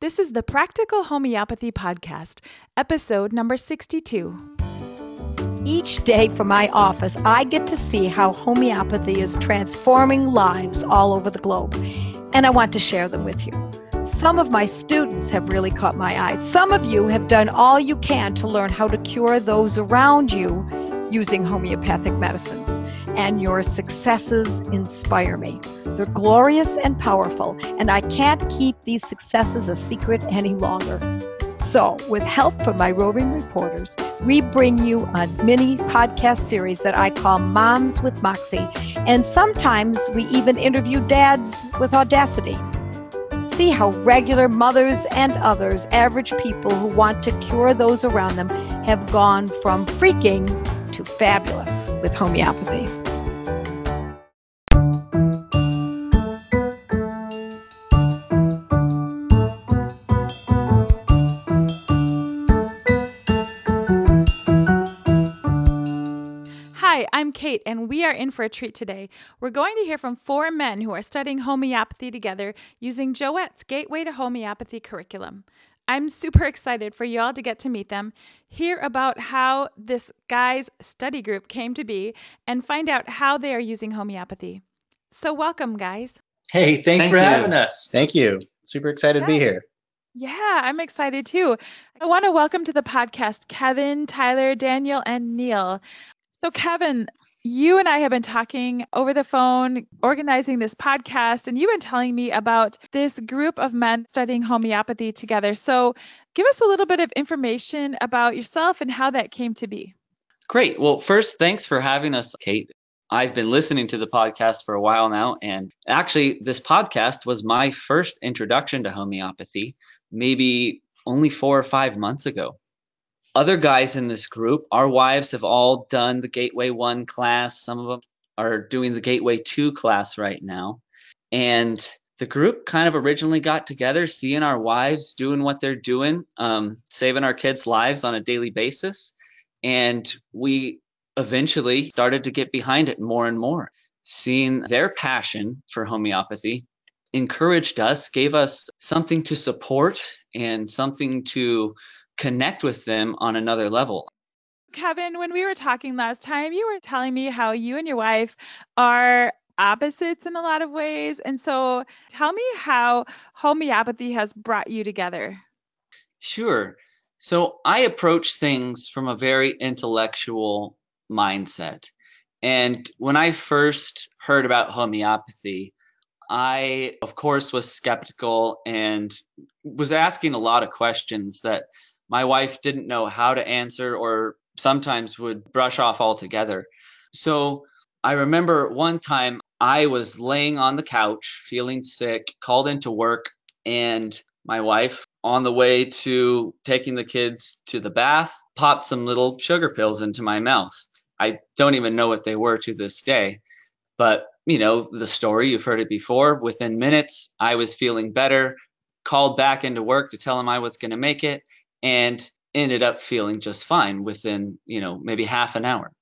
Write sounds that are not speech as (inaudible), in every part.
This is the Practical Homeopathy Podcast, episode number 62. Each day from my office, I get to see how homeopathy is transforming lives all over the globe, and I want to share them with you. Some of my students have really caught my eye. Some of you have done all you can to learn how to cure those around you using homeopathic medicines and your successes inspire me. They're glorious and powerful, and I can't keep these successes a secret any longer. So, with help from my roving reporters, we bring you a mini podcast series that I call Moms with Moxie, and sometimes we even interview dads with audacity. See how regular mothers and others, average people who want to cure those around them, have gone from freaking to fabulous with homeopathy. We are in for a treat today. We're going to hear from four men who are studying homeopathy together using Joette's Gateway to Homeopathy curriculum. I'm super excited for y'all to get to meet them, hear about how this guy's study group came to be, and find out how they are using homeopathy. So, welcome, guys. Hey, thanks Thank for you. having us. Thank you. Super excited to be here. Yeah, I'm excited too. I want to welcome to the podcast Kevin, Tyler, Daniel, and Neil. So, Kevin, you and I have been talking over the phone, organizing this podcast, and you've been telling me about this group of men studying homeopathy together. So, give us a little bit of information about yourself and how that came to be. Great. Well, first, thanks for having us, Kate. I've been listening to the podcast for a while now, and actually, this podcast was my first introduction to homeopathy, maybe only four or five months ago. Other guys in this group, our wives have all done the Gateway 1 class. Some of them are doing the Gateway 2 class right now. And the group kind of originally got together, seeing our wives doing what they're doing, um, saving our kids' lives on a daily basis. And we eventually started to get behind it more and more. Seeing their passion for homeopathy encouraged us, gave us something to support and something to connect with them on another level. Kevin, when we were talking last time, you were telling me how you and your wife are opposites in a lot of ways. And so tell me how homeopathy has brought you together. Sure. So I approach things from a very intellectual mindset. And when I first heard about homeopathy, I, of course, was skeptical and was asking a lot of questions that my wife didn't know how to answer or sometimes would brush off altogether. So I remember one time I was laying on the couch feeling sick, called into work, and my wife, on the way to taking the kids to the bath, popped some little sugar pills into my mouth. I don't even know what they were to this day. But, you know, the story, you've heard it before. Within minutes, I was feeling better, called back into work to tell him I was going to make it, and ended up feeling just fine within, you know, maybe half an hour.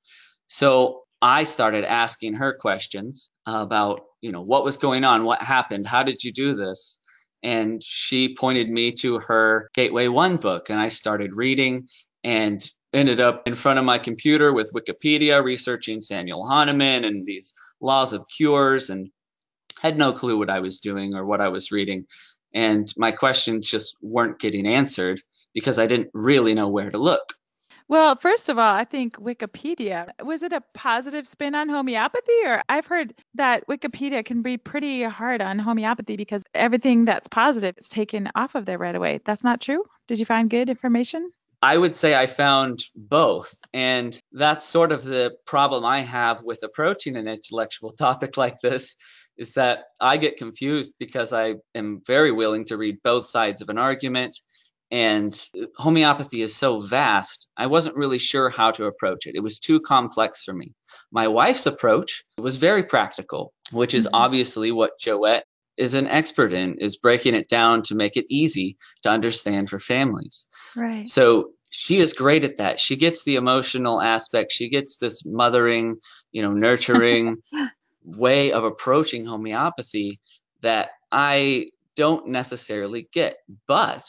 So I started asking her questions about, you know, what was going on, what happened, how did you do this? And she pointed me to her Gateway One book, and I started reading and ended up in front of my computer with Wikipedia researching Samuel Hahnemann and these laws of cures and had no clue what I was doing or what I was reading. And my questions just weren't getting answered because I didn't really know where to look. Well, first of all, I think Wikipedia was it a positive spin on homeopathy? Or I've heard that Wikipedia can be pretty hard on homeopathy because everything that's positive is taken off of there right away. That's not true? Did you find good information? I would say I found both. And that's sort of the problem I have with approaching an intellectual (laughs) topic like this is that I get confused because I am very willing to read both sides of an argument. And homeopathy is so vast, I wasn't really sure how to approach it. It was too complex for me. My wife's approach was very practical, which is Mhm. obviously what Joette is an expert in, is breaking it down to make it easy to understand for families. Right. So she is great at that. She gets the emotional aspect. She gets this mothering, you know, nurturing (laughs) way of approaching homeopathy that I don't necessarily get. But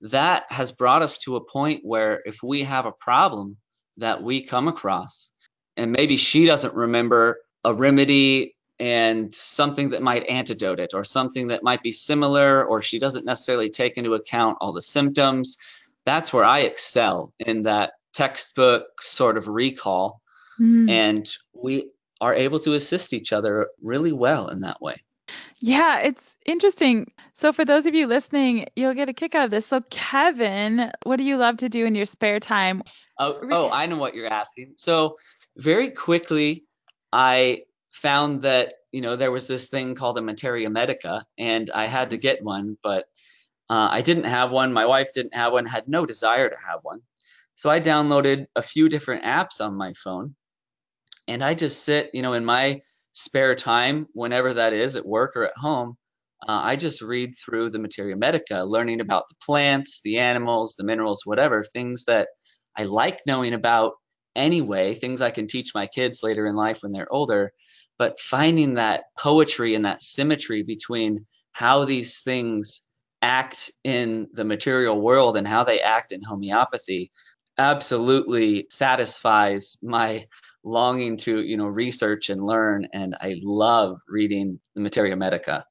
that has brought us to a point where if we have a problem that we come across, and maybe she doesn't remember a remedy and something that might antidote it or something that might be similar, or she doesn't necessarily take into account all the symptoms, that's where I excel in that textbook sort of recall. Mm. And we are able to assist each other really well in that way. Yeah, it's interesting. So, for those of you listening, you'll get a kick out of this. So, Kevin, what do you love to do in your spare time? Oh, oh I know what you're asking. So, very quickly, I found that, you know, there was this thing called a Materia Medica, and I had to get one, but uh, I didn't have one. My wife didn't have one, had no desire to have one. So, I downloaded a few different apps on my phone, and I just sit, you know, in my spare time, whenever that is, at work or at home, uh, I just read through the Materia Medica, learning about the plants, the animals, the minerals, whatever, things that I like knowing about anyway, things I can teach my kids later in life when they're older. But finding that poetry and that symmetry between how these things act in the material world and how they act in homeopathy absolutely satisfies my longing to you know research and learn and i love reading the materia medica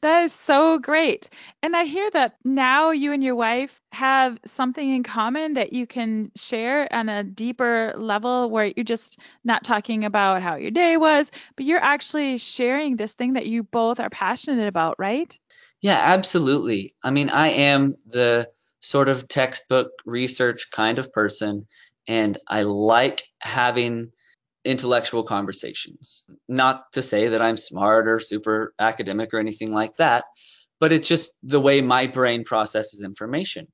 that is so great. And I hear that now you and your wife have something in common that you can share on a deeper level where you're just not talking about how your day was, but you're actually sharing this thing that you both are passionate about, right? Yeah, absolutely. I mean, I am the sort of textbook research kind of person, and I like having intellectual conversations. Not to say that I'm smart or super academic or anything like that, but it's just the way my brain processes information.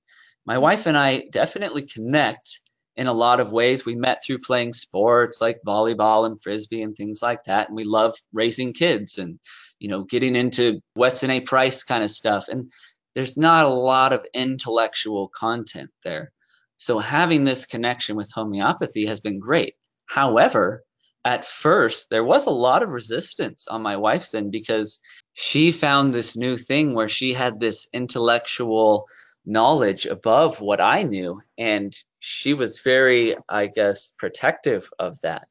My wife and I definitely connect in a lot of ways. We met through playing sports like volleyball and frisbee and things like that. And we love raising kids and, you know, getting into Weston A. Price kind of stuff. And there's not a lot of intellectual content there. So having this connection with homeopathy has been great. However, at first, there was a lot of resistance on my wife's end because she found this new thing where she had this intellectual knowledge above what I knew. And she was very, I guess, protective of that.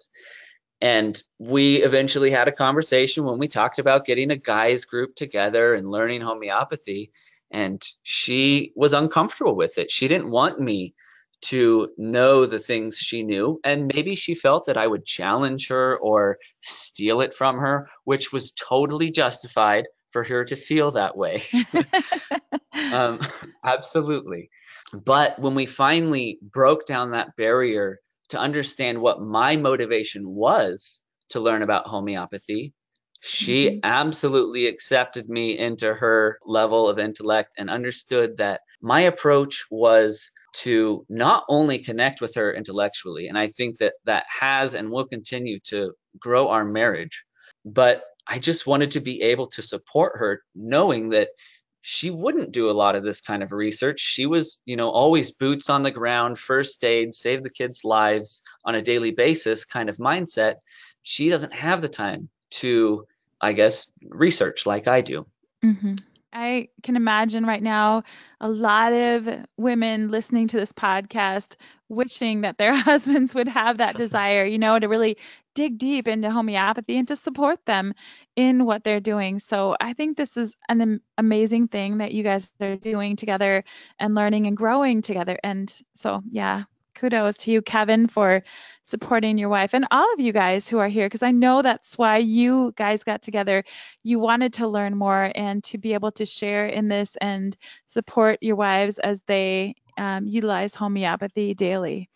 And we eventually had a conversation when we talked about getting a guys group together and learning homeopathy. And she was uncomfortable with it. She didn't want me to know the things she knew. And maybe she felt that I would challenge her or steal it from her, which was totally justified for her to feel that way. (laughs) um, absolutely. But when we finally broke down that barrier to understand what my motivation was to learn about homeopathy, she mm-hmm. absolutely accepted me into her level of intellect and understood that my approach was to not only connect with her intellectually, and I think that that has and will continue to grow our marriage, but I just wanted to be able to support her knowing that she wouldn't do a lot of this kind of research. She was, you know, always boots on the ground, first aid, save the kids' lives on a daily basis kind of mindset. She doesn't have the time to, I guess, research like I do. Mm-hmm. I can imagine right now a lot of women listening to this podcast wishing that their (laughs) husbands would have that (laughs) desire, you know, to really dig deep into homeopathy and to support them in what they're doing. So I think this is an amazing thing that you guys are doing together and learning and growing together. And so, yeah, kudos to you, Kevin, for supporting your wife and all of you guys who are here, because I know that's why you guys got together. You wanted to learn more and to be able to share in this and support your wives as they um, utilize homeopathy daily.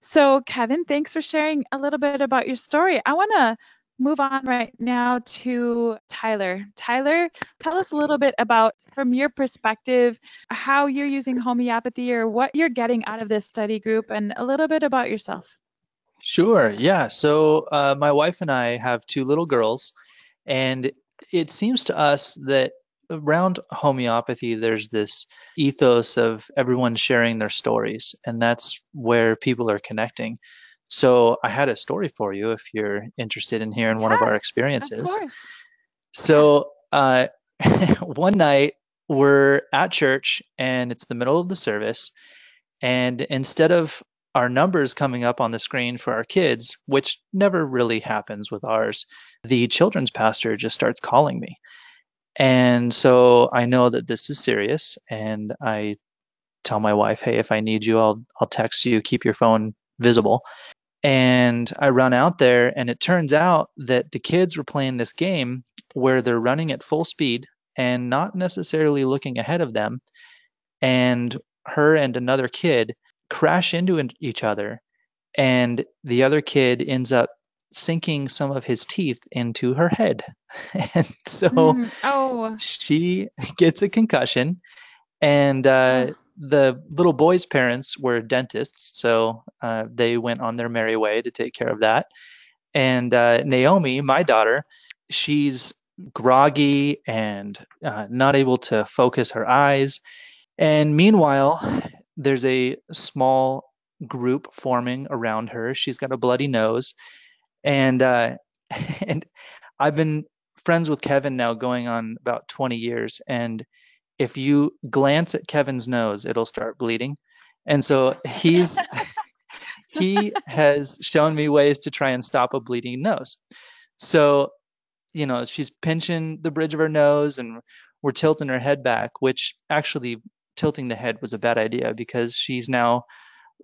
So, Kevin, thanks for sharing a little bit about your story. I want to move on right now to Tyler. Tyler, tell us a little bit about, from your perspective, how you're using homeopathy or what you're getting out of this study group and a little bit about yourself. Sure, yeah. So, uh, my wife and I have two little girls, and it seems to us that around homeopathy, there's this ethos of everyone sharing their stories, and that's where people are connecting. So I had a story for you if you're interested in hearing yes, one of our experiences. Of so uh, (laughs) one night we're at church and it's the middle of the service. And instead of our numbers coming up on the screen for our kids, which never really happens with ours, the children's pastor just starts calling me. And so I know that this is serious and I tell my wife, "Hey, if I need you, I'll I'll text you, keep your phone visible." And I run out there and it turns out that the kids were playing this game where they're running at full speed and not necessarily looking ahead of them. And her and another kid crash into each other, and the other kid ends up sinking some of his teeth into her head. (laughs) and so mm, oh. she gets a concussion. And uh. The little boy's parents were dentists, so uh, they went on their merry way to take care of that. And uh, Naomi, my daughter, she's groggy and uh, not able to focus her eyes. And meanwhile, there's a small group forming around her. She's got a bloody nose, and uh, (laughs) and I've been friends with Kevin now going on about 20 years, and if you glance at Kevin's nose, it'll start bleeding, and so he's (laughs) he has shown me ways to try and stop a bleeding nose. So you know, she's pinching the bridge of her nose and we're tilting her head back, which actually tilting the head was a bad idea because she's now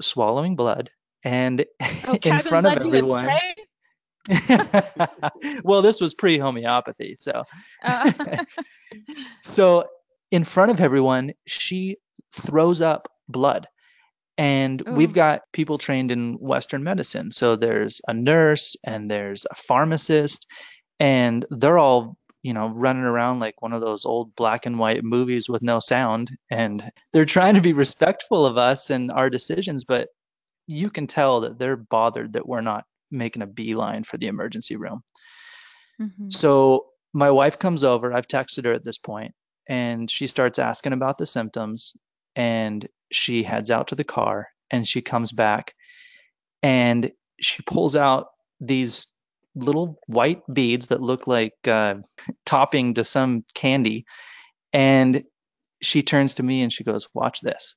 swallowing blood and (laughs) oh, in front of everyone. (laughs) well, this was pre homeopathy, so uh. so in front of everyone, she throws up blood. And Ooh. we've got people trained in Western medicine. So there's a nurse and there's a pharmacist and they're all you know running around like one of those old black and white movies with no sound and they're trying to be respectful of us and our decisions but you can tell that they're bothered that we're not making a beeline for the emergency room mm-hmm. so my wife comes over i've texted her at this point and she starts asking about the symptoms and she heads out to the car and she comes back and she pulls out these little white beads that look like uh, (laughs) topping to some candy. And she turns to me and she goes, Watch this.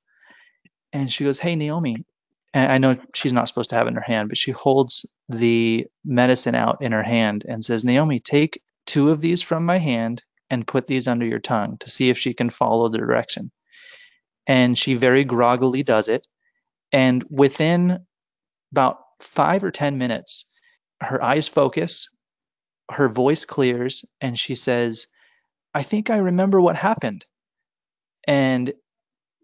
And she goes, Hey, Naomi. And I know she's not supposed to have it in her hand, but she holds the medicine out in her hand and says, Naomi, take two of these from my hand and put these under your tongue to see if she can follow the direction. And she very groggily does it. And within about five or 10 minutes, her eyes focus, her voice clears, and she says, I think I remember what happened. And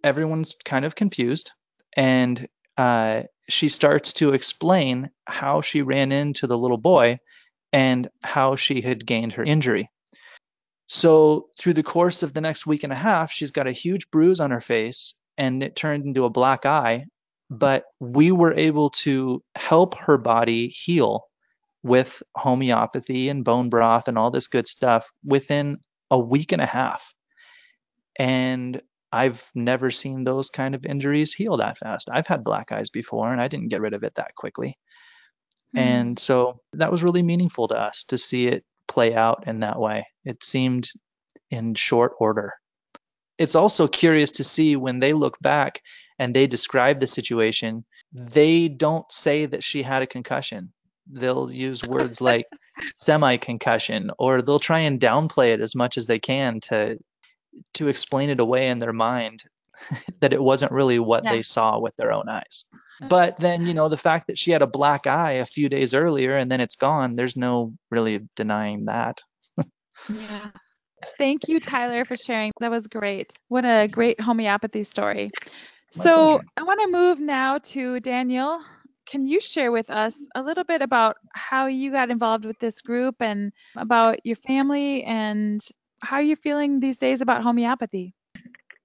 everyone's kind of confused. And uh, she starts to explain how she ran into the little boy and how she had gained her injury. So, through the course of the next week and a half, she's got a huge bruise on her face and it turned into a black eye. But we were able to help her body heal with homeopathy and bone broth and all this good stuff within a week and a half. And I've never seen those kind of injuries heal that fast. I've had black eyes before and I didn't get rid of it that quickly. Mm. And so that was really meaningful to us to see it play out in that way. It seemed in short order. It's also curious to see when they look back and they describe the situation, they don't say that she had a concussion they'll use words (laughs) like semi concussion or they'll try and downplay it as much as they can to to explain it away in their mind (laughs) that it wasn't really what yeah. they saw with their own eyes. But then, you know, the fact that she had a black eye a few days earlier and then it's gone, there's no really denying that. Yeah. Thank you, Tyler, for sharing. That was great. What a great homeopathy story. My so pleasure. I want to move now to Daniel can you share with us a little bit about how you got involved with this group and about your family and how you're feeling these days about homeopathy?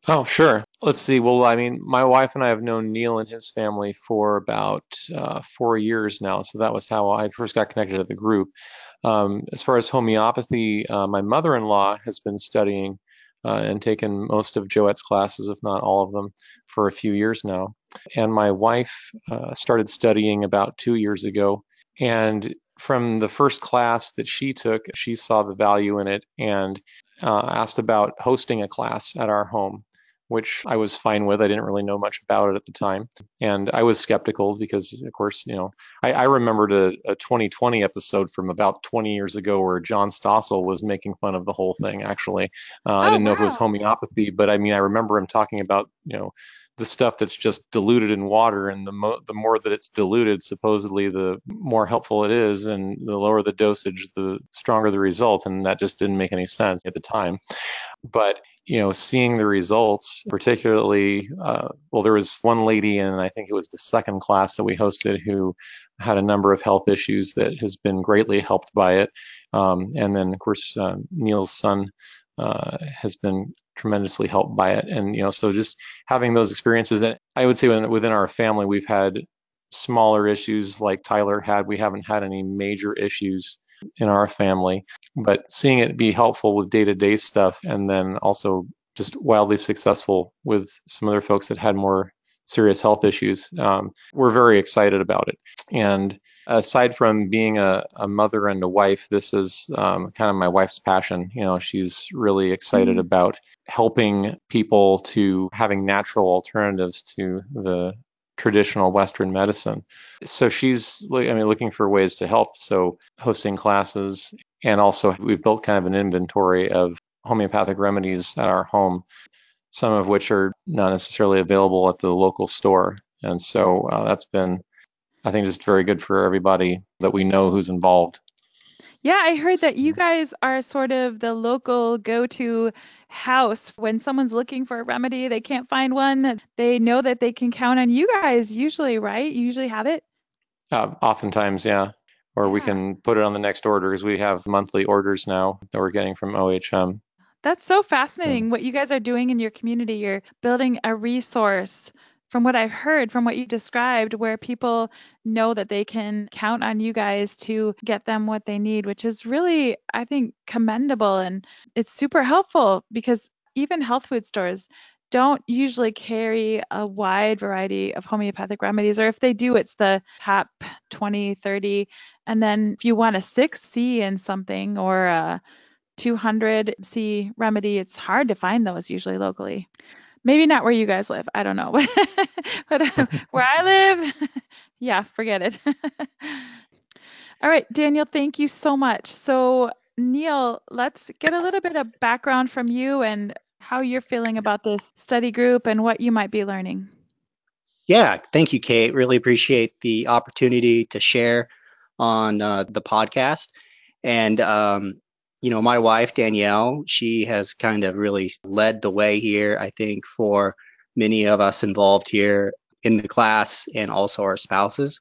Oh, sure. Let's see. Well, I mean, my wife and I have known Neil and his family for about uh, four years now. So that was how I first got connected to the group. Um, as far as homeopathy, uh, my mother in law has been studying uh, and taken most of Joette's classes, if not all of them, for a few years now. And my wife uh, started studying about two years ago. And from the first class that she took, she saw the value in it. And uh, asked about hosting a class at our home which I was fine with. I didn't really know much about it at the time. And I was skeptical because, of course, you know, I, I remembered a, a, 2020 episode from about 20 years ago where John Stossel was making fun of the whole thing, actually. Uh, oh, I didn't know wow. if it was homeopathy, but I mean, I remember him talking about, you know, the stuff that's just diluted in water and the mo- the more that it's diluted supposedly the more helpful it is and the lower the dosage the stronger the result and that just didn't make any sense at the time but you know, seeing the results, particularly, uh, well, there was one lady, and I think it was the second class that we hosted who had a number of health issues that has been greatly helped by it. Um, and then, of course, uh, Neil's son uh, has been tremendously helped by it. And, you know, so just having those experiences, and I would say within our family, we've had smaller issues like Tyler had. We haven't had any major issues in our family, but seeing it be helpful with day to day stuff and then also just wildly successful with some other folks that had more serious health issues, um, we're very excited about it. And aside from being a, a mother and a wife, this is um, kind of my wife's passion. You know, she's really excited mm-hmm. about helping people to having natural alternatives to the traditional Western medicine. So she's, I mean, looking for ways to help. So hosting classes, and also we've built kind of an inventory of homeopathic remedies at our home, some of which are not necessarily available at the local store. And so uh, that's been, I think, just very good for everybody that we know who's involved. Yeah, I heard that you guys are sort of the local go to house when someone's looking for a remedy, they can't find one, they know that they can count on you guys, usually, right? You usually have it? Uh, oftentimes, yeah. Or yeah. we can put it on the next order because we have monthly orders now that we're getting from OHM. That's so fascinating what you guys are doing in your community. You're building a resource from what I've heard, from what you described, where people know that they can count on you guys to get them what they need, which is really, I think, commendable. And it's super helpful because even health food stores don't usually carry a wide variety of homeopathic remedies, or if they do, it's the top 20, 30. And then if you want a 6C in something or a 200C remedy, it's hard to find those usually locally. Maybe not where you guys live. I don't know. (laughs) but uh, (laughs) where I live, (laughs) yeah, forget it. All right, Daniel, thank you so much. So, Neil, let's get a little bit of background from you and how you're feeling about this study group and what you might be learning. Yeah, thank you, Kate. Really appreciate the opportunity to share on uh, the podcast. And um, you know, my wife, Danielle, she has kind of really led the way here, I think, for many of us involved here in the class and also our spouses.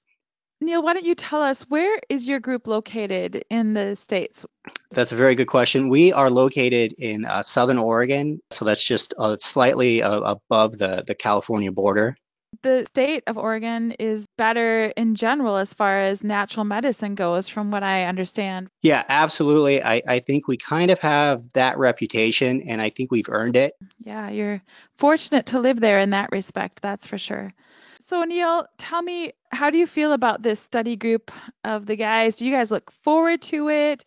Neil, why don't you tell us where is your group located in the States? That's a very good question. We are located in uh, Southern Oregon, so that's just uh, slightly uh, above the, the California border the state of Oregon is better in general as far as natural medicine goes, from what I understand. Yeah, absolutely. I, I think we kind of have that reputation, and I think we've earned it. Yeah, you're fortunate to live there in that respect, that's for sure. So, Neil, tell me, how do you feel about this study group of the guys? Do you guys look forward to it?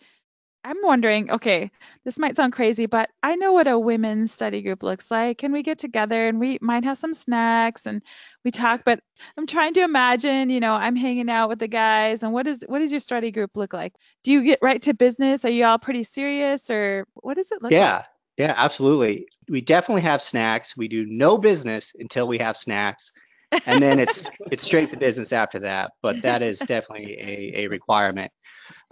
I'm wondering, okay, this might sound crazy, but I know what a women's study group looks like. Can we get together and we might have some snacks and we talk, but I'm trying to imagine, you know, I'm hanging out with the guys and what is what does your study group look like? Do you get right to business? Are you all pretty serious or what does it look yeah, like? Yeah, yeah, absolutely. We definitely have snacks. We do no business until we have snacks. and then it's it's straight to business after that. But that is definitely a, a requirement.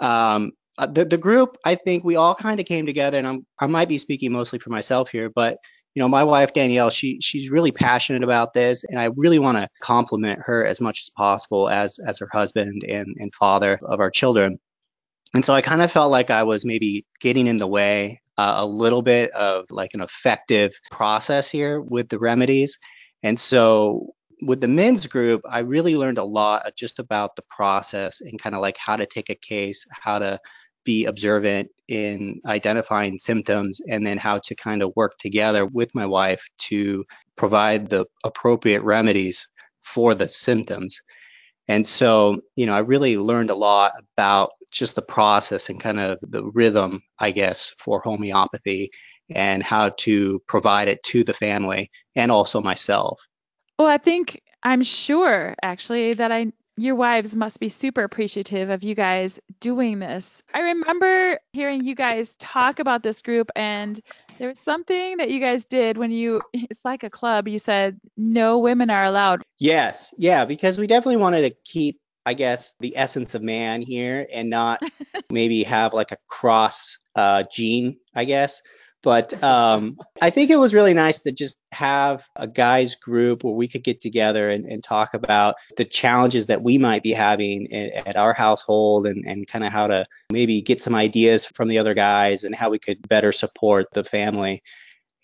Um, uh, the the group, I think we all kind of came together, and I'm I might be speaking mostly for myself here, but you know, my wife Danielle, she she's really passionate about this, and I really want to compliment her as much as possible as as her husband and and father of our children. And so I kind of felt like I was maybe getting in the way uh, a little bit of like an effective process here with the remedies. And so with the men's group, I really learned a lot just about the process and kind of like how to take a case, how to be observant in identifying symptoms and then how to kind of work together with my wife to provide the appropriate remedies for the symptoms. And so, you know, I really learned a lot about just the process and kind of the rhythm, I guess, for homeopathy and how to provide it to the family and also myself. Well, I think I'm sure actually that I your wives must be super appreciative of you guys doing this. I remember hearing you guys talk about this group and there was something that you guys did when you it's like a club you said no women are allowed. Yes. Yeah, because we definitely wanted to keep I guess the essence of man here and not (laughs) maybe have like a cross uh, gene, I guess. But um, I think it was really nice to just have a guys group where we could get together and, and talk about the challenges that we might be having at, at our household and, and kind of how to maybe get some ideas from the other guys and how we could better support the family.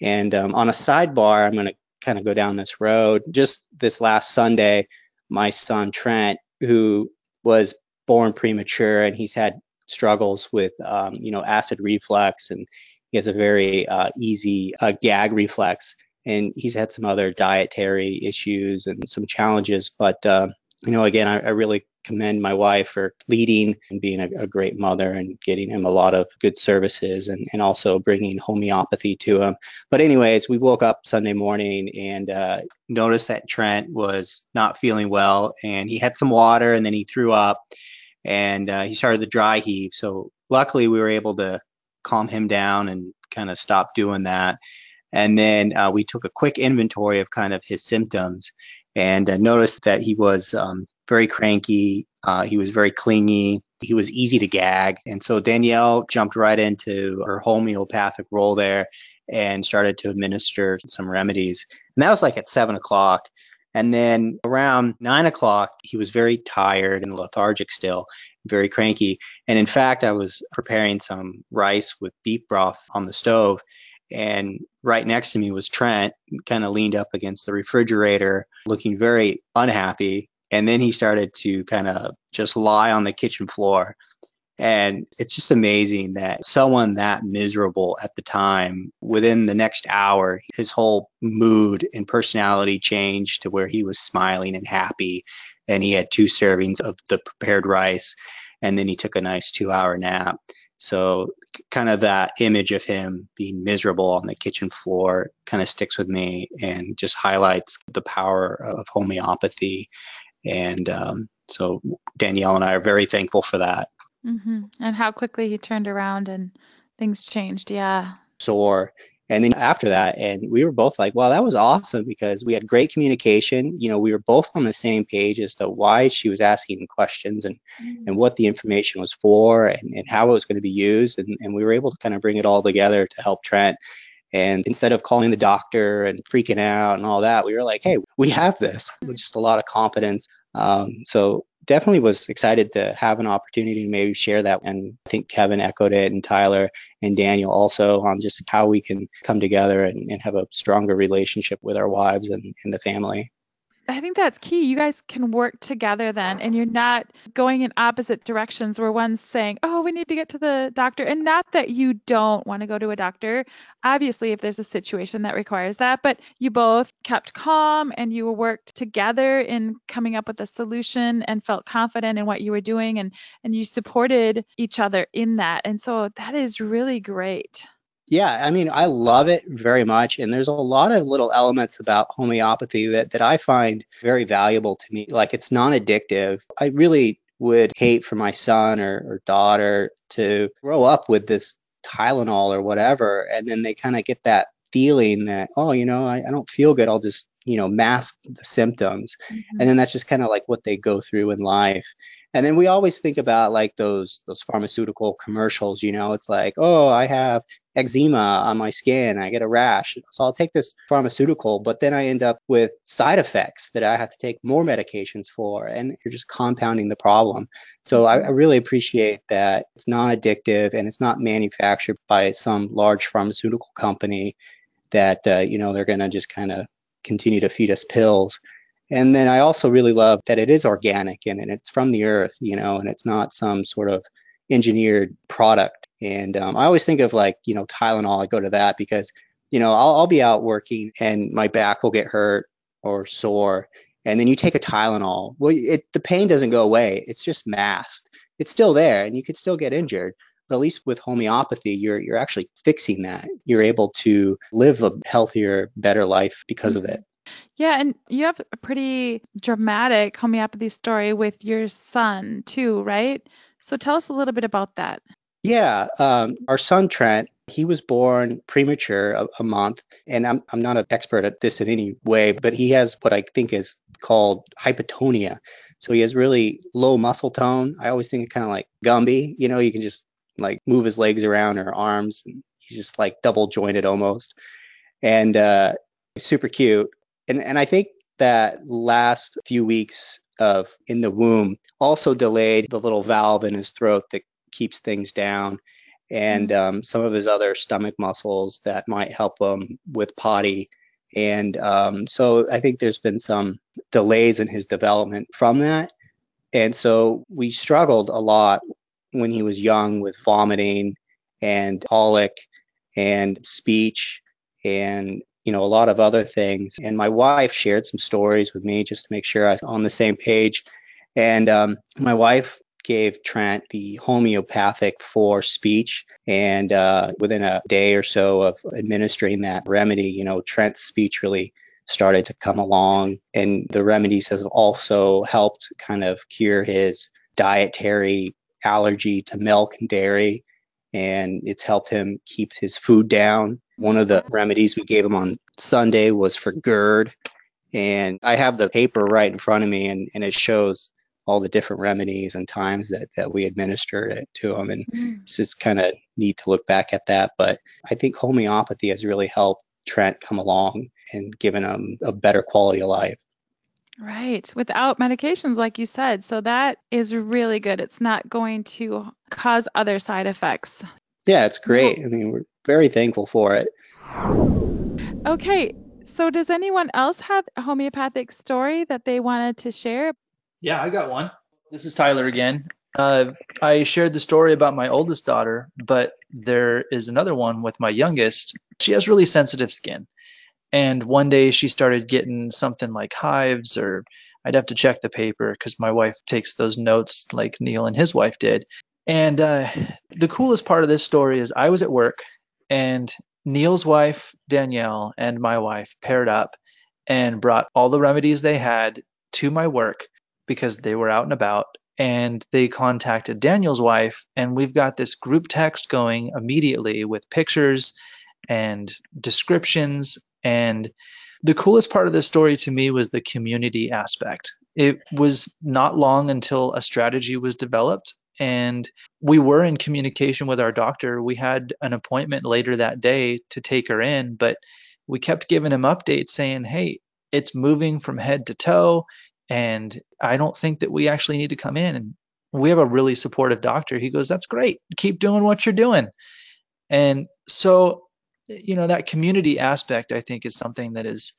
And um, on a sidebar, I'm going to kind of go down this road. Just this last Sunday, my son Trent, who was born premature and he's had struggles with um, you know acid reflux and he has a very uh, easy uh, gag reflex, and he's had some other dietary issues and some challenges. But uh, you know, again, I, I, really commend my wife for leading and being a, a, great mother and getting him a lot of good services and, and also bringing homeopathy to him. But anyways, we woke up Sunday morning and uh, noticed that Trent was not feeling well, and he had some water, and then he threw up, and uh, he started the dry heave. So luckily, we were able to calm him down and kind of stop doing that. And then uh, we took a quick inventory of kind of his symptoms and uh, noticed that he was um, very cranky. Uh, he was very clingy. He was easy to gag. And so Danielle jumped right into her homeopathic role there and started to administer some remedies. And that was like at seven o'clock. And then around nine o'clock, he was very tired and lethargic still, very cranky. And in fact, I was preparing some rice with beef broth on the stove. And right next to me was Trent, kind of leaned up against the refrigerator, looking very unhappy. And then he started to kind of just lie on the kitchen floor and it's just amazing that someone that miserable at the time, within the next hour, his whole mood and personality changed to where he was smiling and happy. And he had two servings of the prepared rice. And then he took a nice two hour nap. So, kind of that image of him being miserable on the kitchen floor kind of sticks with me and just highlights the power of homeopathy. And um, so, Danielle and I are very thankful for that. Mm-hmm. And how quickly he turned around and things changed. Yeah. Sore. And then after that, and we were both like, wow, that was awesome because we had great communication. You know, we were both on the same page as to why she was asking questions and, mm-hmm. and what the information was for and, and how it was going to be used. And, and we were able to kind of bring it all together to help Trent. And instead of calling the doctor and freaking out and all that, we were like, hey, we have this with just a lot of confidence. Um, so definitely was excited to have an opportunity to maybe share that. And I think Kevin echoed it and Tyler and Daniel also on just how we can come together and, and have a stronger relationship with our wives and, and the family. I think that's key. You guys can work together then, and you're not going in opposite directions where one's saying, Oh, we need to get to the doctor. And not that you don't want to go to a doctor. Obviously, if there's a situation that requires that, but you both kept calm and you worked together in coming up with a solution and felt confident in what you were doing and, and you supported each other in that. And so that is really great. Yeah, I mean, I love it very much. And there's a lot of little elements about homeopathy that, that I find very valuable to me. Like it's non addictive. I really would hate for my son or, or daughter to grow up with this Tylenol or whatever. And then they kind of get that feeling that, oh, you know, I, I don't feel good. I'll just, you know, mask the symptoms. Mm-hmm. And then that's just kind of like what they go through in life. And then we always think about like those those pharmaceutical commercials, you know, it's like, oh, I have eczema on my skin, I get a rash. So I'll take this pharmaceutical, but then I end up with side effects that I have to take more medications for, and you're just compounding the problem. So I, I really appreciate that it's non-addictive and it's not manufactured by some large pharmaceutical company that uh, you know they're going to just kind of continue to feed us pills. And then I also really love that it is organic and, and it's from the earth, you know, and it's not some sort of engineered product. And um, I always think of like, you know, Tylenol, I go to that because, you know, I'll, I'll be out working and my back will get hurt or sore. and then you take a Tylenol. Well, it, the pain doesn't go away. It's just masked. It's still there, and you could still get injured. But at least with homeopathy, you're you're actually fixing that. You're able to live a healthier, better life because of it. Yeah, and you have a pretty dramatic homeopathy story with your son too, right? So tell us a little bit about that. Yeah, um, our son Trent, he was born premature a, a, month, and I'm I'm not an expert at this in any way, but he has what I think is called hypotonia. So he has really low muscle tone. I always think of kind of like Gumby. You know, you can just like move his legs around or arms, and he's just like double jointed almost, and uh, super cute. And and I think that last few weeks of in the womb also delayed the little valve in his throat that keeps things down and mm-hmm. um, some of his other stomach muscles that might help him with potty. And um, so I think there's been some delays in his development from that. And so we struggled a lot when he was young with vomiting and colic and speech and you know a lot of other things and my wife shared some stories with me just to make sure i was on the same page and um, my wife gave Trent the homeopathic for speech. And uh, within a day or so of administering that remedy, you know, Trent's speech really started to come along. And the remedies have also helped kind of cure his dietary allergy to milk and dairy. And it's helped him keep his food down. One of the remedies we gave him on Sunday was for GERD. And I have the paper right in front of me, and, and it shows all the different remedies and times that, that we administered it to him. And mm. it's just kind of neat to look back at that. But I think homeopathy has really helped Trent come along and given him a better quality of life. Right, without medications, like you said. So that is really good. It's not going to cause other side effects. Yeah, it's great. I mean, we're very thankful for it. Okay, so does anyone else have a homeopathic story that they wanted to share? Yeah, I got one. This is Tyler again. Uh, I shared the story about my oldest daughter, but there is another one with my youngest. She has really sensitive skin. And one day she started getting something like hives, or I'd have to check the paper because my wife takes those notes like Neil and his wife did. And uh, the coolest part of this story is I was at work and Neil's wife, Danielle, and my wife paired up and brought all the remedies they had to my work because they were out and about and they contacted Daniel's wife and we've got this group text going immediately with pictures and descriptions and the coolest part of the story to me was the community aspect. It was not long until a strategy was developed and we were in communication with our doctor. We had an appointment later that day to take her in, but we kept giving him updates saying, "Hey, it's moving from head to toe and I don't think that we actually need to come in. And we have a really supportive doctor. He goes, That's great. Keep doing what you're doing. And so, you know, that community aspect, I think, is something that is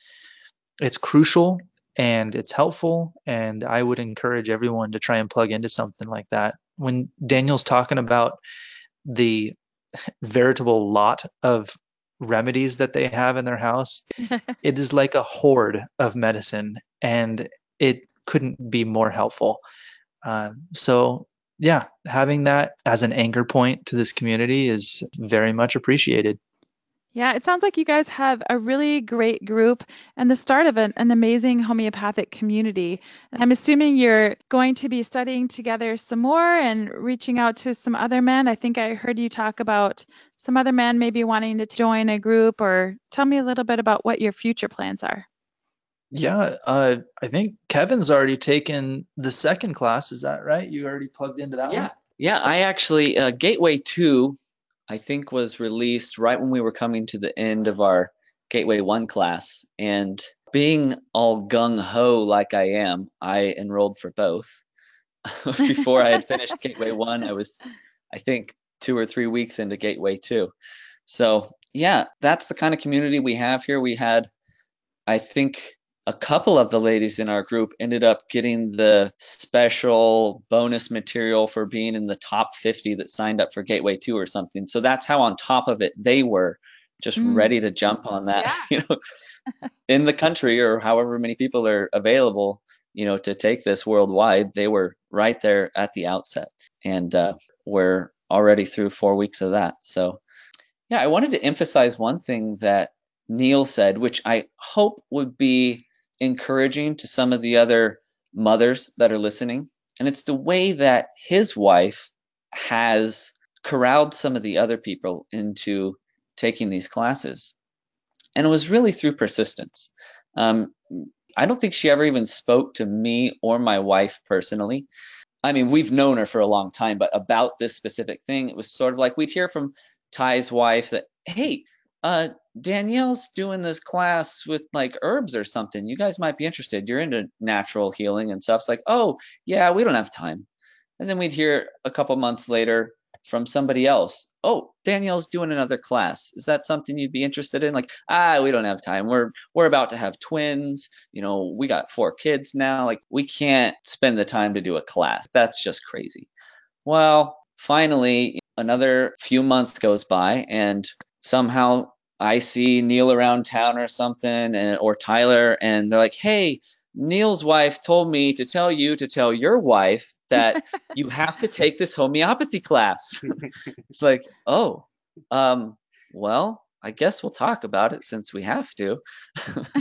it's crucial and it's helpful. And I would encourage everyone to try and plug into something like that. When Daniel's talking about the (laughs) veritable lot of remedies that they have in their house, (laughs) it is like a hoard of medicine. And it couldn't be more helpful. Uh, so yeah, having that as an anchor point to this community is very much appreciated. Yeah, it sounds like you guys have a really great group and the start of an, an, amazing homeopathic community. And I'm assuming you're going to be studying together some more and reaching out to some other men. I think I heard you talk about some other men maybe wanting to join a group, or tell me a little bit about what your future plans are. Yeah, uh, I think Kevin's already taken the second class. Is that right? You already plugged into that yeah. one? Yeah, I actually, uh, Gateway 2, I think, was released right when we were coming to the end of our Gateway 1 class. And being all gung ho like I am, I enrolled for both. (laughs) Before I had finished (laughs) Gateway 1, I was, I think, two or three weeks into Gateway 2. So, yeah, that's the kind of community we have here. We had, I think, a couple of the ladies in our group ended up getting the special bonus material for being in the top 50 that signed up for Gateway 2 or something. So that's how on top of it they were just Mm. ready to jump on that, Yeah. (laughs) you know, in the country or however many people are available, you know, to take this worldwide. They were right there at the outset, and uh, we're already through four weeks of that. So, yeah, I wanted to emphasize one thing that Neil said, which I hope would be encouraging to some of the other mothers that are listening. And it's the way that his wife has corralled some of the other people into taking these classes. And it was really through persistence. Um, I don't think she ever even spoke to me or my wife personally. I mean, we've known her for a long time, but about this specific thing, it was sort of like we'd hear from Ty's wife that, hey, uh, Danielle's doing this class with like herbs or something. You guys might be interested. You're into natural healing and stuff. It's like, oh, yeah, we don't have time. And then we'd hear a couple months later from somebody else, oh, Danielle's doing another class. Is that something you'd be interested in? Like, ah, we don't have time. We're we're about to have twins. You know, we got four kids now. Like, we can't spend the time to do a class. That's just crazy. Well, finally, another few months goes by, and somehow I see Neil around town or something, and or Tyler, and they're like, "Hey, Neil's wife told me to tell you to tell your wife that (laughs) you have to take this homeopathy class." (laughs) it's like, oh, um, well, I guess we'll talk about it since we have to.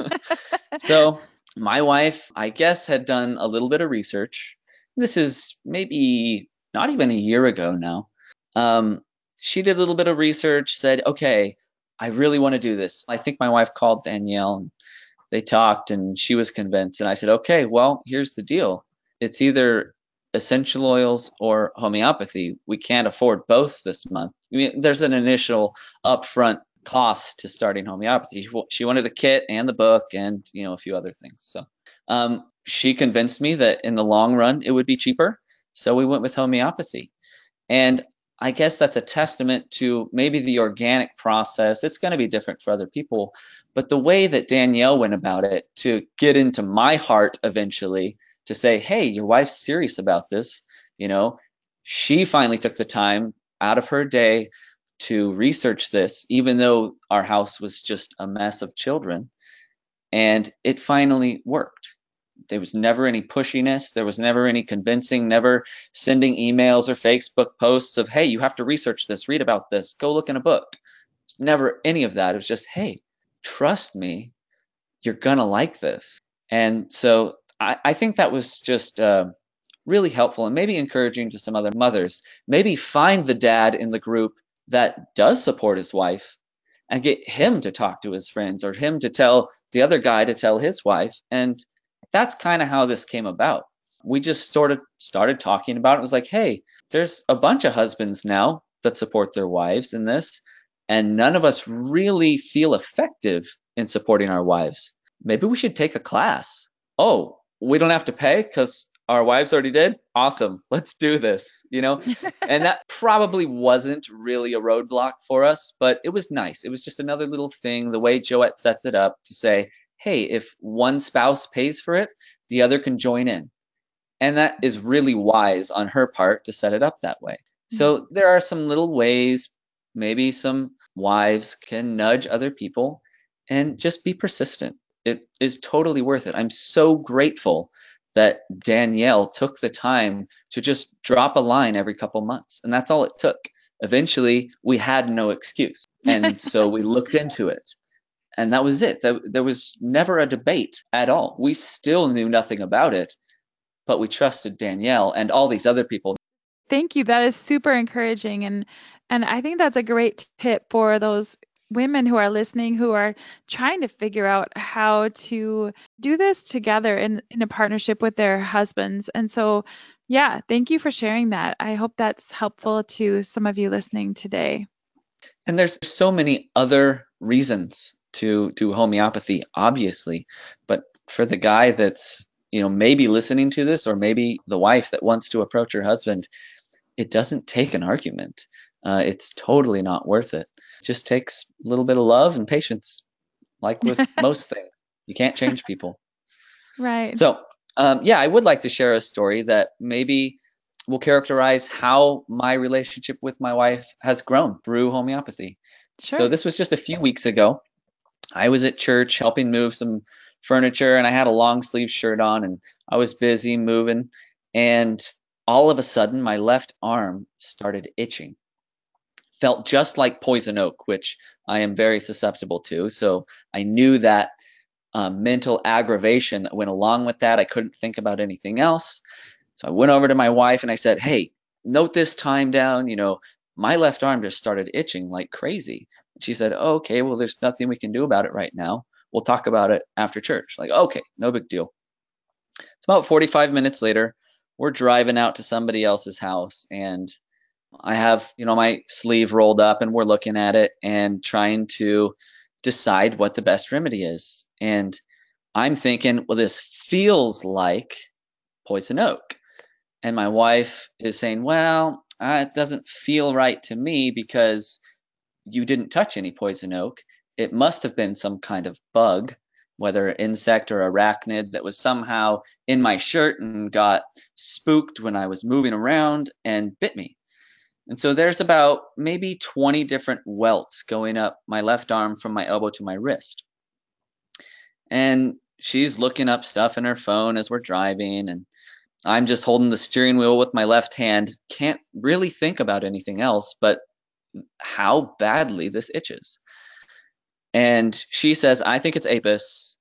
(laughs) so my wife, I guess, had done a little bit of research. This is maybe not even a year ago now. Um, she did a little bit of research, said, okay, I really want to do this. I think my wife called Danielle and they talked and she was convinced. And I said, okay, well, here's the deal. It's either essential oils or homeopathy. We can't afford both this month. I mean, there's an initial upfront cost to starting homeopathy. She, wanted a kit and the book and, you know, a few other things. So um, she convinced me that in the long run, it would be cheaper. So we went with homeopathy. And I guess that's a testament to maybe the organic process. It's going to be different for other people, but the way that Danielle went about it to get into my heart eventually to say, hey, your wife's serious about this, you know, she finally took the time out of her day to research this, even though our house was just a mess of children. And it finally worked there was never any pushiness there was never any convincing never sending emails or facebook posts of hey you have to research this read about this go look in a book. There's never any of that. It was just hey trust me you're gonna like this. And so i, I think that was just uh, really helpful and maybe encouraging to some other mothers. Maybe find the dad in the group that does support his wife and get him to talk to his friends or him to tell the other guy to tell his wife and that's kind of how this came about. We just sort of started talking about it. It was like, hey, there's a bunch of husbands now that support their wives in this, and none of us really feel effective in supporting our wives. Maybe we should take a class. Oh, we don't have to pay because our wives already did? Awesome. (laughs) Let's do this, you know? (laughs) and that probably wasn't really a roadblock for us, but it was nice. It was just another little thing, the way Joette sets it up to say, hey, if one spouse pays for it, the other can join in. And that is really wise on her part to set it up that way. Hmm. So there are some little ways, maybe some wives can nudge other people and just be persistent. It is totally worth it. I'm so grateful that Danielle took the time to just drop a line every couple months. And that's all it took. Eventually, we had no excuse. And (laughs) so we looked into it and that was it. There, there, was never a debate at all. We still knew nothing about it, but we trusted Danielle and all these other people. Thank you. That is super encouraging, and and I think that's a great tip for those women who are listening who are trying to figure out how to do this together in in a partnership with their husbands. And so, yeah, thank you for sharing that. I hope that's helpful to some of you listening today. And there's so many other reasons to to homeopathy obviously but for the guy that's you know maybe listening to this or maybe the wife that wants to approach her husband it doesn't take an argument uh, it's totally not worth it. it just takes a little bit of love and patience like with (laughs) most things you can't change people right so um, yeah i would like to share a story that maybe will characterize how my relationship with my wife has grown through homeopathy Sure. So this was just a few weeks ago. I was at church helping move some furniture and I had a long sleeve shirt on and I was busy moving and all of a sudden my left arm started itching. Felt just like poison oak, which I am very susceptible to. So I knew that um, mental aggravation that went along with that. I couldn't think about anything else. So I went over to my wife and I said, Hey, note this time down. You know, my left arm just started itching like crazy. And she said, oh, Okay, well, there's nothing we can do about it right now. We'll talk about it after church. Like, okay, no big deal. It's about 45 minutes later. We're driving out to somebody else's house and I have, you know, my sleeve rolled up and we're looking at it and trying to decide what the best remedy is. And I'm thinking, well, this feels like poison oak. And my wife is saying, well, uh, it doesn't feel right to me because you didn't touch any poison oak. It must have been some kind of bug, whether insect or arachnid, that was somehow in my shirt and got spooked when I was moving around and bit me. And so there's about maybe 20 different welts going up my left arm from my elbow to my wrist. And she's looking up stuff in her phone as we're driving and I'm just holding the steering wheel with my left hand. Can't really think about anything else but how badly this itches. And she says, I think it's apis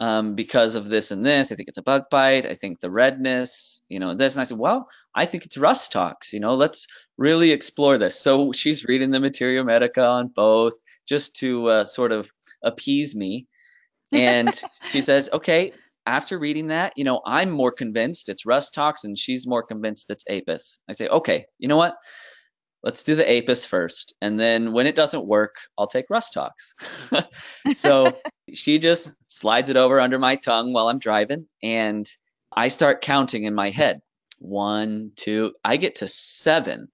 um, because of this and this. I think it's a bug bite. I think the redness, you know, this. And I said, well, I think it's Rhus tox. You know, let's really explore this. So she's reading the Materia Medica on both just to uh, sort of appease me. And (laughs) she says, okay, after reading that, you know, I'm more convinced it's Rhus tox and she's more convinced it's apis. I say, okay, you know what? let's do the apis first and then when it doesn't work i'll take Rhus tox (laughs) so she just slides it over under my tongue while i'm driving and i start counting in my head one two i get to seven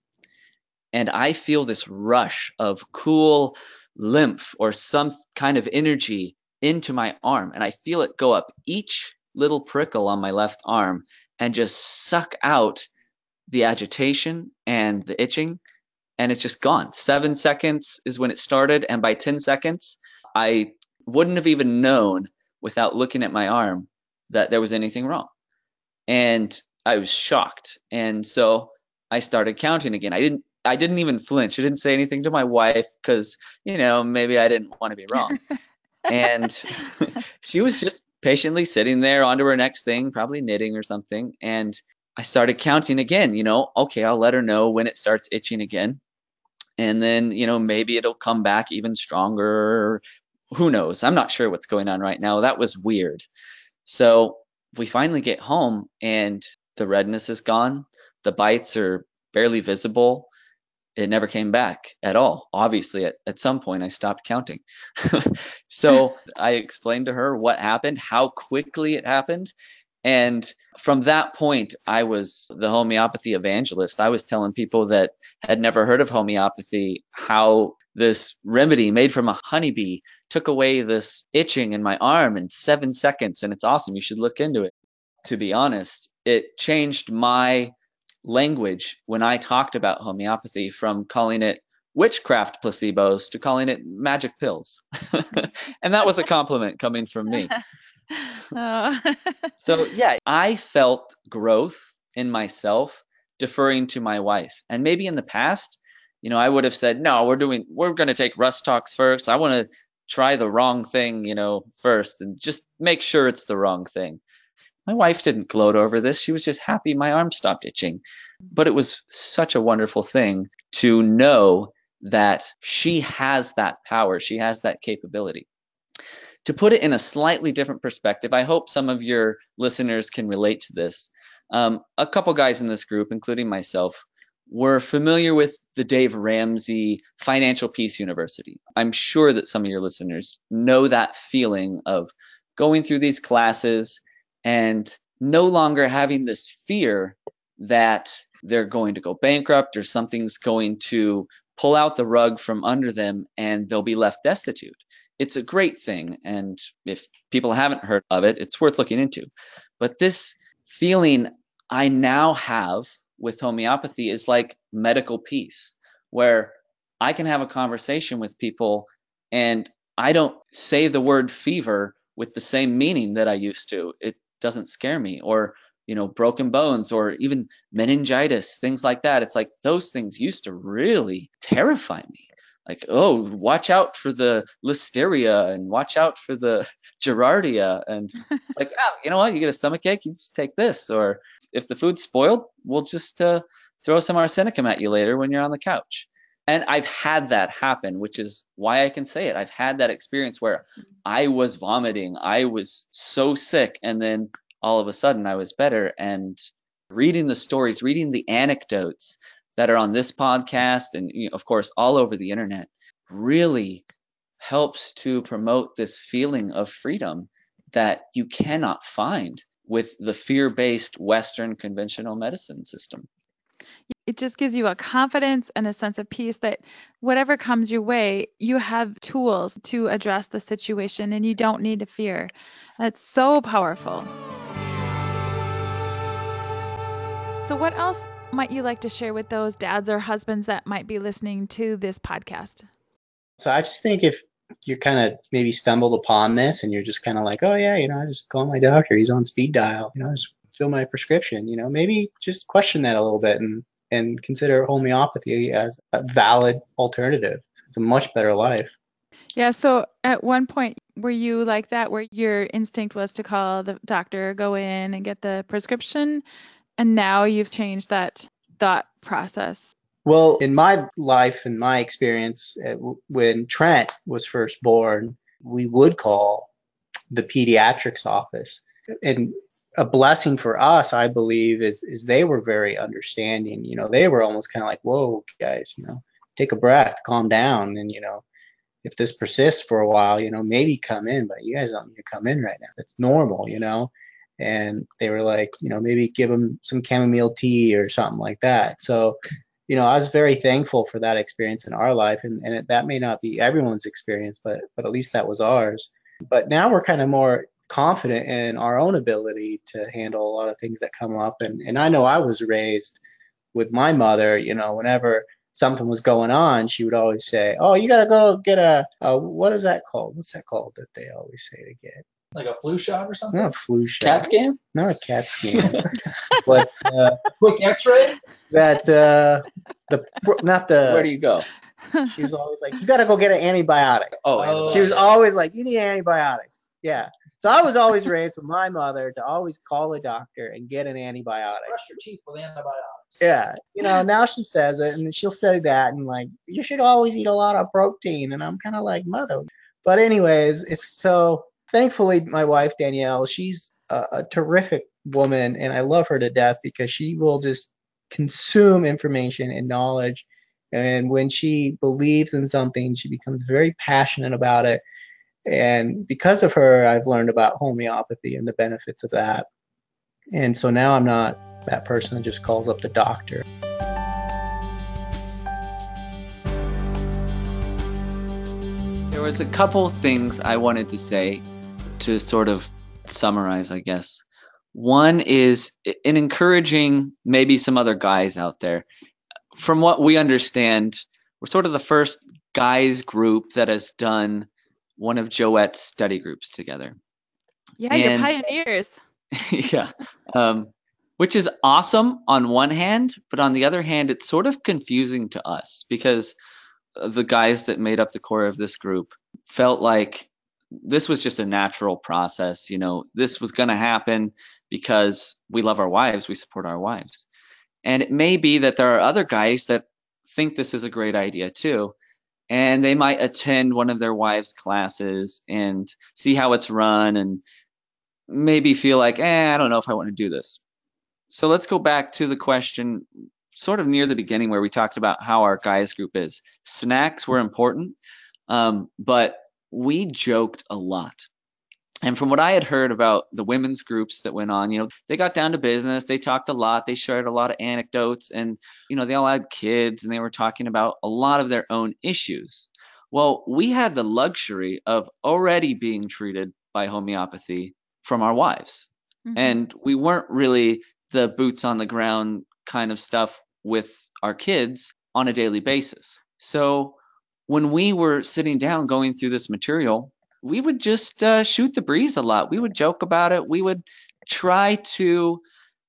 and i feel this rush of cool lymph or some kind of energy into my arm and i feel it go up each little prickle on my left arm and just suck out the agitation and the itching and it's just gone. Seven seconds is when it started, and by 10 seconds, I wouldn't have even known without looking at my arm that there was anything wrong. And I was shocked. And so I started counting again. I didn't I didn't even flinch. I didn't say anything to my wife because, you know, maybe I didn't want to be wrong. (laughs) and (laughs) she was just patiently sitting there onto her next thing, probably knitting or something. And I started counting again, you know, okay, I'll let her know when it starts itching again. And then you know maybe it'll come back even stronger. Who knows? I'm not sure what's going on right now. That was weird. So we finally get home and the redness is gone. The bites are barely visible it never came back at all obviously at, at some point i stopped counting (laughs) so (laughs) i explained to her what happened how quickly it happened and from that point, I was the homeopathy evangelist. I was telling people that had never heard of homeopathy how this remedy made from a honeybee took away this itching in my arm in seven seconds. And it's awesome. You should look into it. To be honest, it changed my language when I talked about homeopathy from calling it witchcraft placebos to calling it magic pills. (laughs) and that was a compliment coming from me. (laughs) Oh. (laughs) so yeah, I felt growth in myself deferring to my wife. And maybe in the past, you know, I would have said, no, we're doing, we're going to take Rhus tox first. I want to try the wrong thing, you know, first and just make sure it's the wrong thing. My wife didn't gloat over this. She was just happy my arm stopped itching. But it was such a wonderful thing to know that she has that power. She has that capability to put it in a slightly different perspective, I hope some of your listeners can relate to this. Um, a couple guys in this group, including myself, were familiar with the Dave Ramsey Financial Peace University. I'm sure that some of your listeners know that feeling of going through these classes and no longer having this fear that they're going to go bankrupt or something's going to pull out the rug from under them and they'll be left destitute it's a great thing. And if people haven't heard of it, it's worth looking into. But this feeling I now have with homeopathy is like medical peace, where I can have a conversation with people and I don't say the word fever with the same meaning that I used to. It doesn't scare me. Or, you know, broken bones or even meningitis, things like that. It's like those things used to really terrify me. Like, oh, watch out for the listeria and watch out for the giardia. And (laughs) it's like, oh, you know what? You get a stomach ache, you just take this. Or if the food's spoiled, we'll just uh, throw some arsenicum at you later when you're on the couch. And I've had that happen, which is why I can say it. I've had that experience where I was vomiting, I was so sick, and then all of a sudden I was better. And reading the stories, reading the anecdotes that are on this podcast and, you know, of course, all over the internet really helps to promote this feeling of freedom that you cannot find with the fear based Western conventional medicine system it just gives you a confidence and a sense of peace that whatever comes your way, you have tools to address the situation and you don't need to fear. That's so powerful. So, what else might you like to share with those dads or husbands that might be listening to this podcast? So, I just think if you're kind of maybe stumbled upon this and you're just kind of like, oh, yeah, you know, I just call my doctor, he's on speed dial, you know, just fill my prescription, you know, maybe just question that a little bit and and consider homeopathy as a valid alternative. It's a much better life. Yeah. So at one point, were you like that, where your instinct was to call the doctor, go in and get the prescription, and now you've changed that thought process? Well, in my life and my experience, uh, when Trent was first born, we would call the pediatrics office. And a blessing for us, I believe, is is they were very understanding. You know, they were almost kind of like, "Whoa, guys, you know, take a breath, calm down, and you know, if this persists for a while, you know, maybe come in, but you guys don't need to come in right now. That's normal, you know." And they were like, you know, maybe give them some chamomile tea or something like that. So, you know, I was very thankful for that experience in our life, and and it, that may not be everyone's experience, but but at least that was ours. But now we're kind of more confident in our own ability to handle a lot of things that come up. And, and I know I was raised with my mother, you know, whenever something was going on, she would always say, Oh, you got to go get a, a, what is that called? What's that called that they always say to get? Like a flu shot or something? Not a flu shot. CAT scan? Not a CAT scan. (laughs) but uh, quick x ray? That, uh, the, not the, where do you go? She was always like, You got to go get an antibiotic. Oh, oh, she was always like, You need antibiotics. Yeah. So I was always raised with my mother to always call a doctor and get an antibiotic. Brush your teeth with antibiotics. Yeah. You know, now she says it and she'll say that and like, you should always eat a lot of protein. And I'm kind of like, mother. But anyways, it's so thankfully my wife Danielle, she's a, a terrific woman and I love her to death because she will just consume information and knowledge. And when she believes in something, she becomes very passionate about it and because of her, I've learned about homeopathy and the benefits of that. And so now I'm not that person that just calls up the doctor. There was a couple things I wanted to say to sort of summarize, I guess. One is in encouraging maybe some other guys out there. From what we understand, we're sort of the first guys group that has done one of Joette's study groups together. Yeah, and, you're pioneers. (laughs) yeah. Um, which is awesome on one hand, but on the other hand, it's sort of confusing to us because the guys that made up the core of this group felt like this was just a natural process. You know, this was going to happen because we love our wives, we support our wives. And it may be that there are other guys that think this is a great idea too and they might attend one of their wives' classes and see how it's run and maybe feel like, eh, I don't know if I want to do this. So let's go back to the question sort of near the beginning where we talked about how our guys group is. Snacks were important, um, but we joked a lot. And from what I had heard about the women's groups that went on, you know, they got down to business. They talked a lot. They shared a lot of anecdotes and, you know, they all had kids and they were talking about a lot of their own issues. Well, we had the luxury of already being treated by homeopathy from our wives. Mm-hmm. And we weren't really the boots on the ground kind of stuff with our kids on a daily basis. So when we were sitting down going through this material, we would just uh, shoot the breeze a lot. We would joke about it. We would try to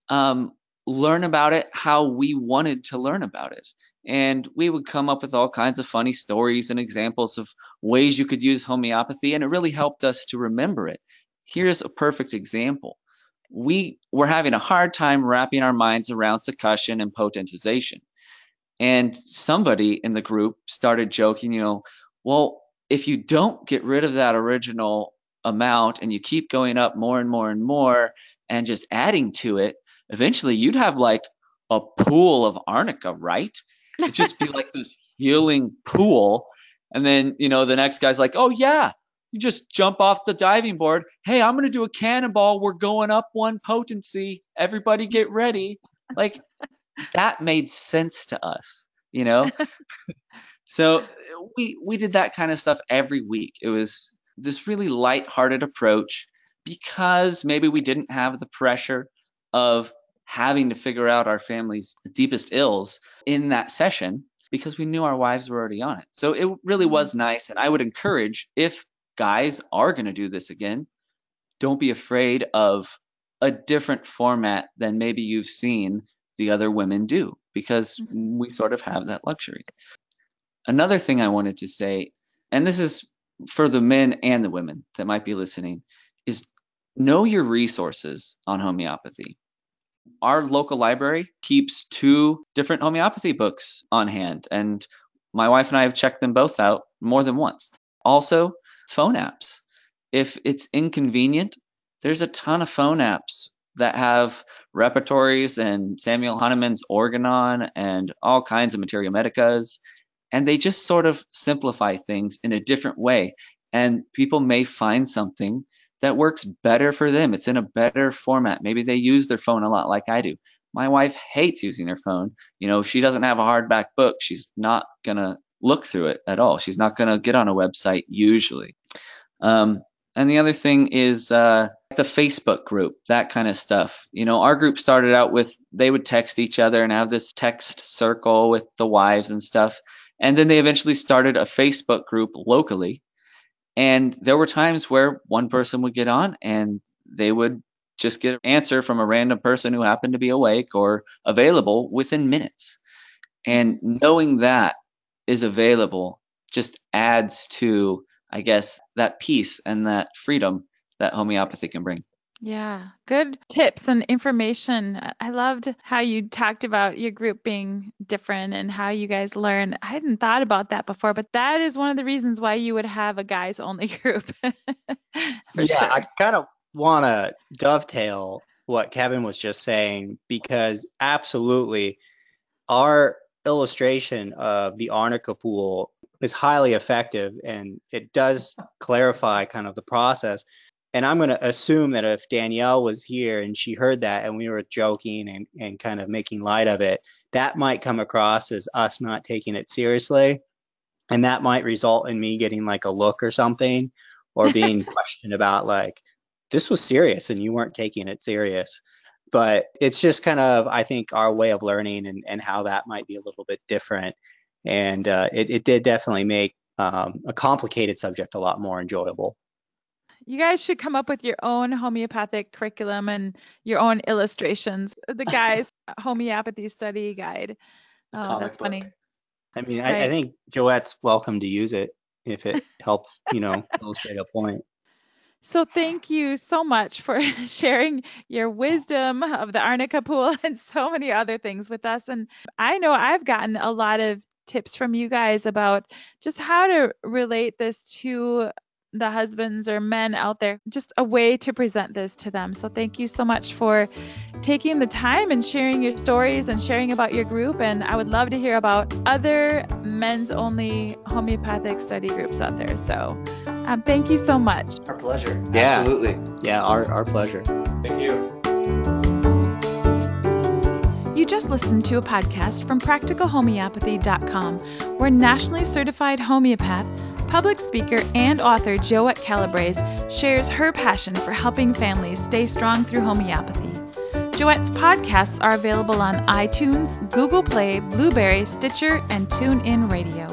um, learn about it how we wanted to learn about it. And we would come up with all kinds of funny stories and examples of ways you could use homeopathy, and it really helped us to remember it. Here's a perfect example. We were having a hard time wrapping our minds around succussion and potentization. And somebody in the group started joking, you know, well, if you don't get rid of that original amount and you keep going up more and more and more and just adding to it, eventually you'd have like a pool of arnica, right? It'd just be like this healing pool. And then, you know, the next guy's like, oh, yeah, you just jump off the diving board. Hey, I'm going to do a cannonball. We're going up one potency. Everybody get ready. Like that made sense to us, you know? (laughs) so we we did that kind of stuff every week. It was this really light-hearted approach because maybe we didn't have the pressure of having to figure out our family's deepest ills in that session because we knew our wives were already on it. So it really mm-hmm. was nice. And I would encourage if guys are going to do this again, don't be afraid of a different format than maybe you've seen the other women do because mm-hmm. we sort of have that luxury. Another thing I wanted to say, and this is for the men and the women that might be listening, is know your resources on homeopathy. Our local library keeps two different homeopathy books on hand, and my wife and I have checked them both out more than once. Also, phone apps. If it's inconvenient, there's a ton of phone apps that have repertories and Samuel Hahnemann's Organon and all kinds of materia medicas. And they just sort of simplify things in a different way. And people may find something that works better for them. It's in a better format. Maybe they use their phone a lot like I do. My wife hates using her phone. You know, she doesn't have a hardback book. She's not going to look through it at all. She's not going to get on a website usually. Um, and the other thing is uh, the Facebook group, that kind of stuff. You know, our group started out with they would text each other and have this text circle with the wives and stuff. And then they eventually started a Facebook group locally. And there were times where one person would get on and they would just get an answer from a random person who happened to be awake or available within minutes. And knowing that is available just adds to I guess, that peace and that freedom that homeopathy can bring. Yeah, good tips and information. I loved how you talked about your group being different and how you guys learn. I hadn't thought about that before, but that is one of the reasons why you would have a guys only (laughs) group. (laughs) yeah, sure. I kind of want to dovetail what Kevin was just saying because absolutely our illustration of the arnica pool is highly effective and it does clarify kind of the process. And I'm going to assume that if Danielle was here and she heard that and we were joking and, and kind of making light of it, that might come across as us not taking it seriously. And that might result in me getting like a look or something or (laughs) being questioned about like, this was serious and you weren't taking it serious. But it's just kind of, I think, our way of learning and, and how that might be a little bit different and uh, it, it did definitely make um, a complicated subject a lot more enjoyable. You guys should come up with your own homeopathic curriculum and your own illustrations. The (laughs) guys' homeopathy study guide. Oh, that's book. funny. I mean, right. I, I think Joette's welcome to use it if it (laughs) helps, you know, illustrate a point. So thank you so much for (laughs) sharing your wisdom of the Arnica pool and so many other things with us. And I know I've gotten a lot of tips from you guys about just how to relate this to the husbands or men out there, just a way to present this to them. So, thank you so much for taking the time and sharing your stories and sharing about your group. And I would love to hear about other men's only homeopathic study groups out there. So, um, thank you so much. Our pleasure. Yeah, absolutely. Yeah, our, our pleasure. Thank you. You just listened to a podcast from practicalhomeopathy.com, where nationally certified homeopath, public speaker, and author Joette Calabrese shares her passion for helping families stay strong through homeopathy. Joette's podcasts are available on iTunes, Google Play, Blubrry, Stitcher, and TuneIn Radio.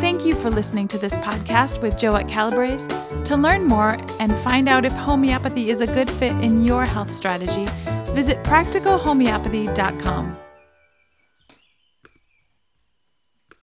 Thank you for listening to this podcast with Joette Calabrese. To learn more and find out if homeopathy is a good fit in your health strategy, visit practicalhomeopathy.com.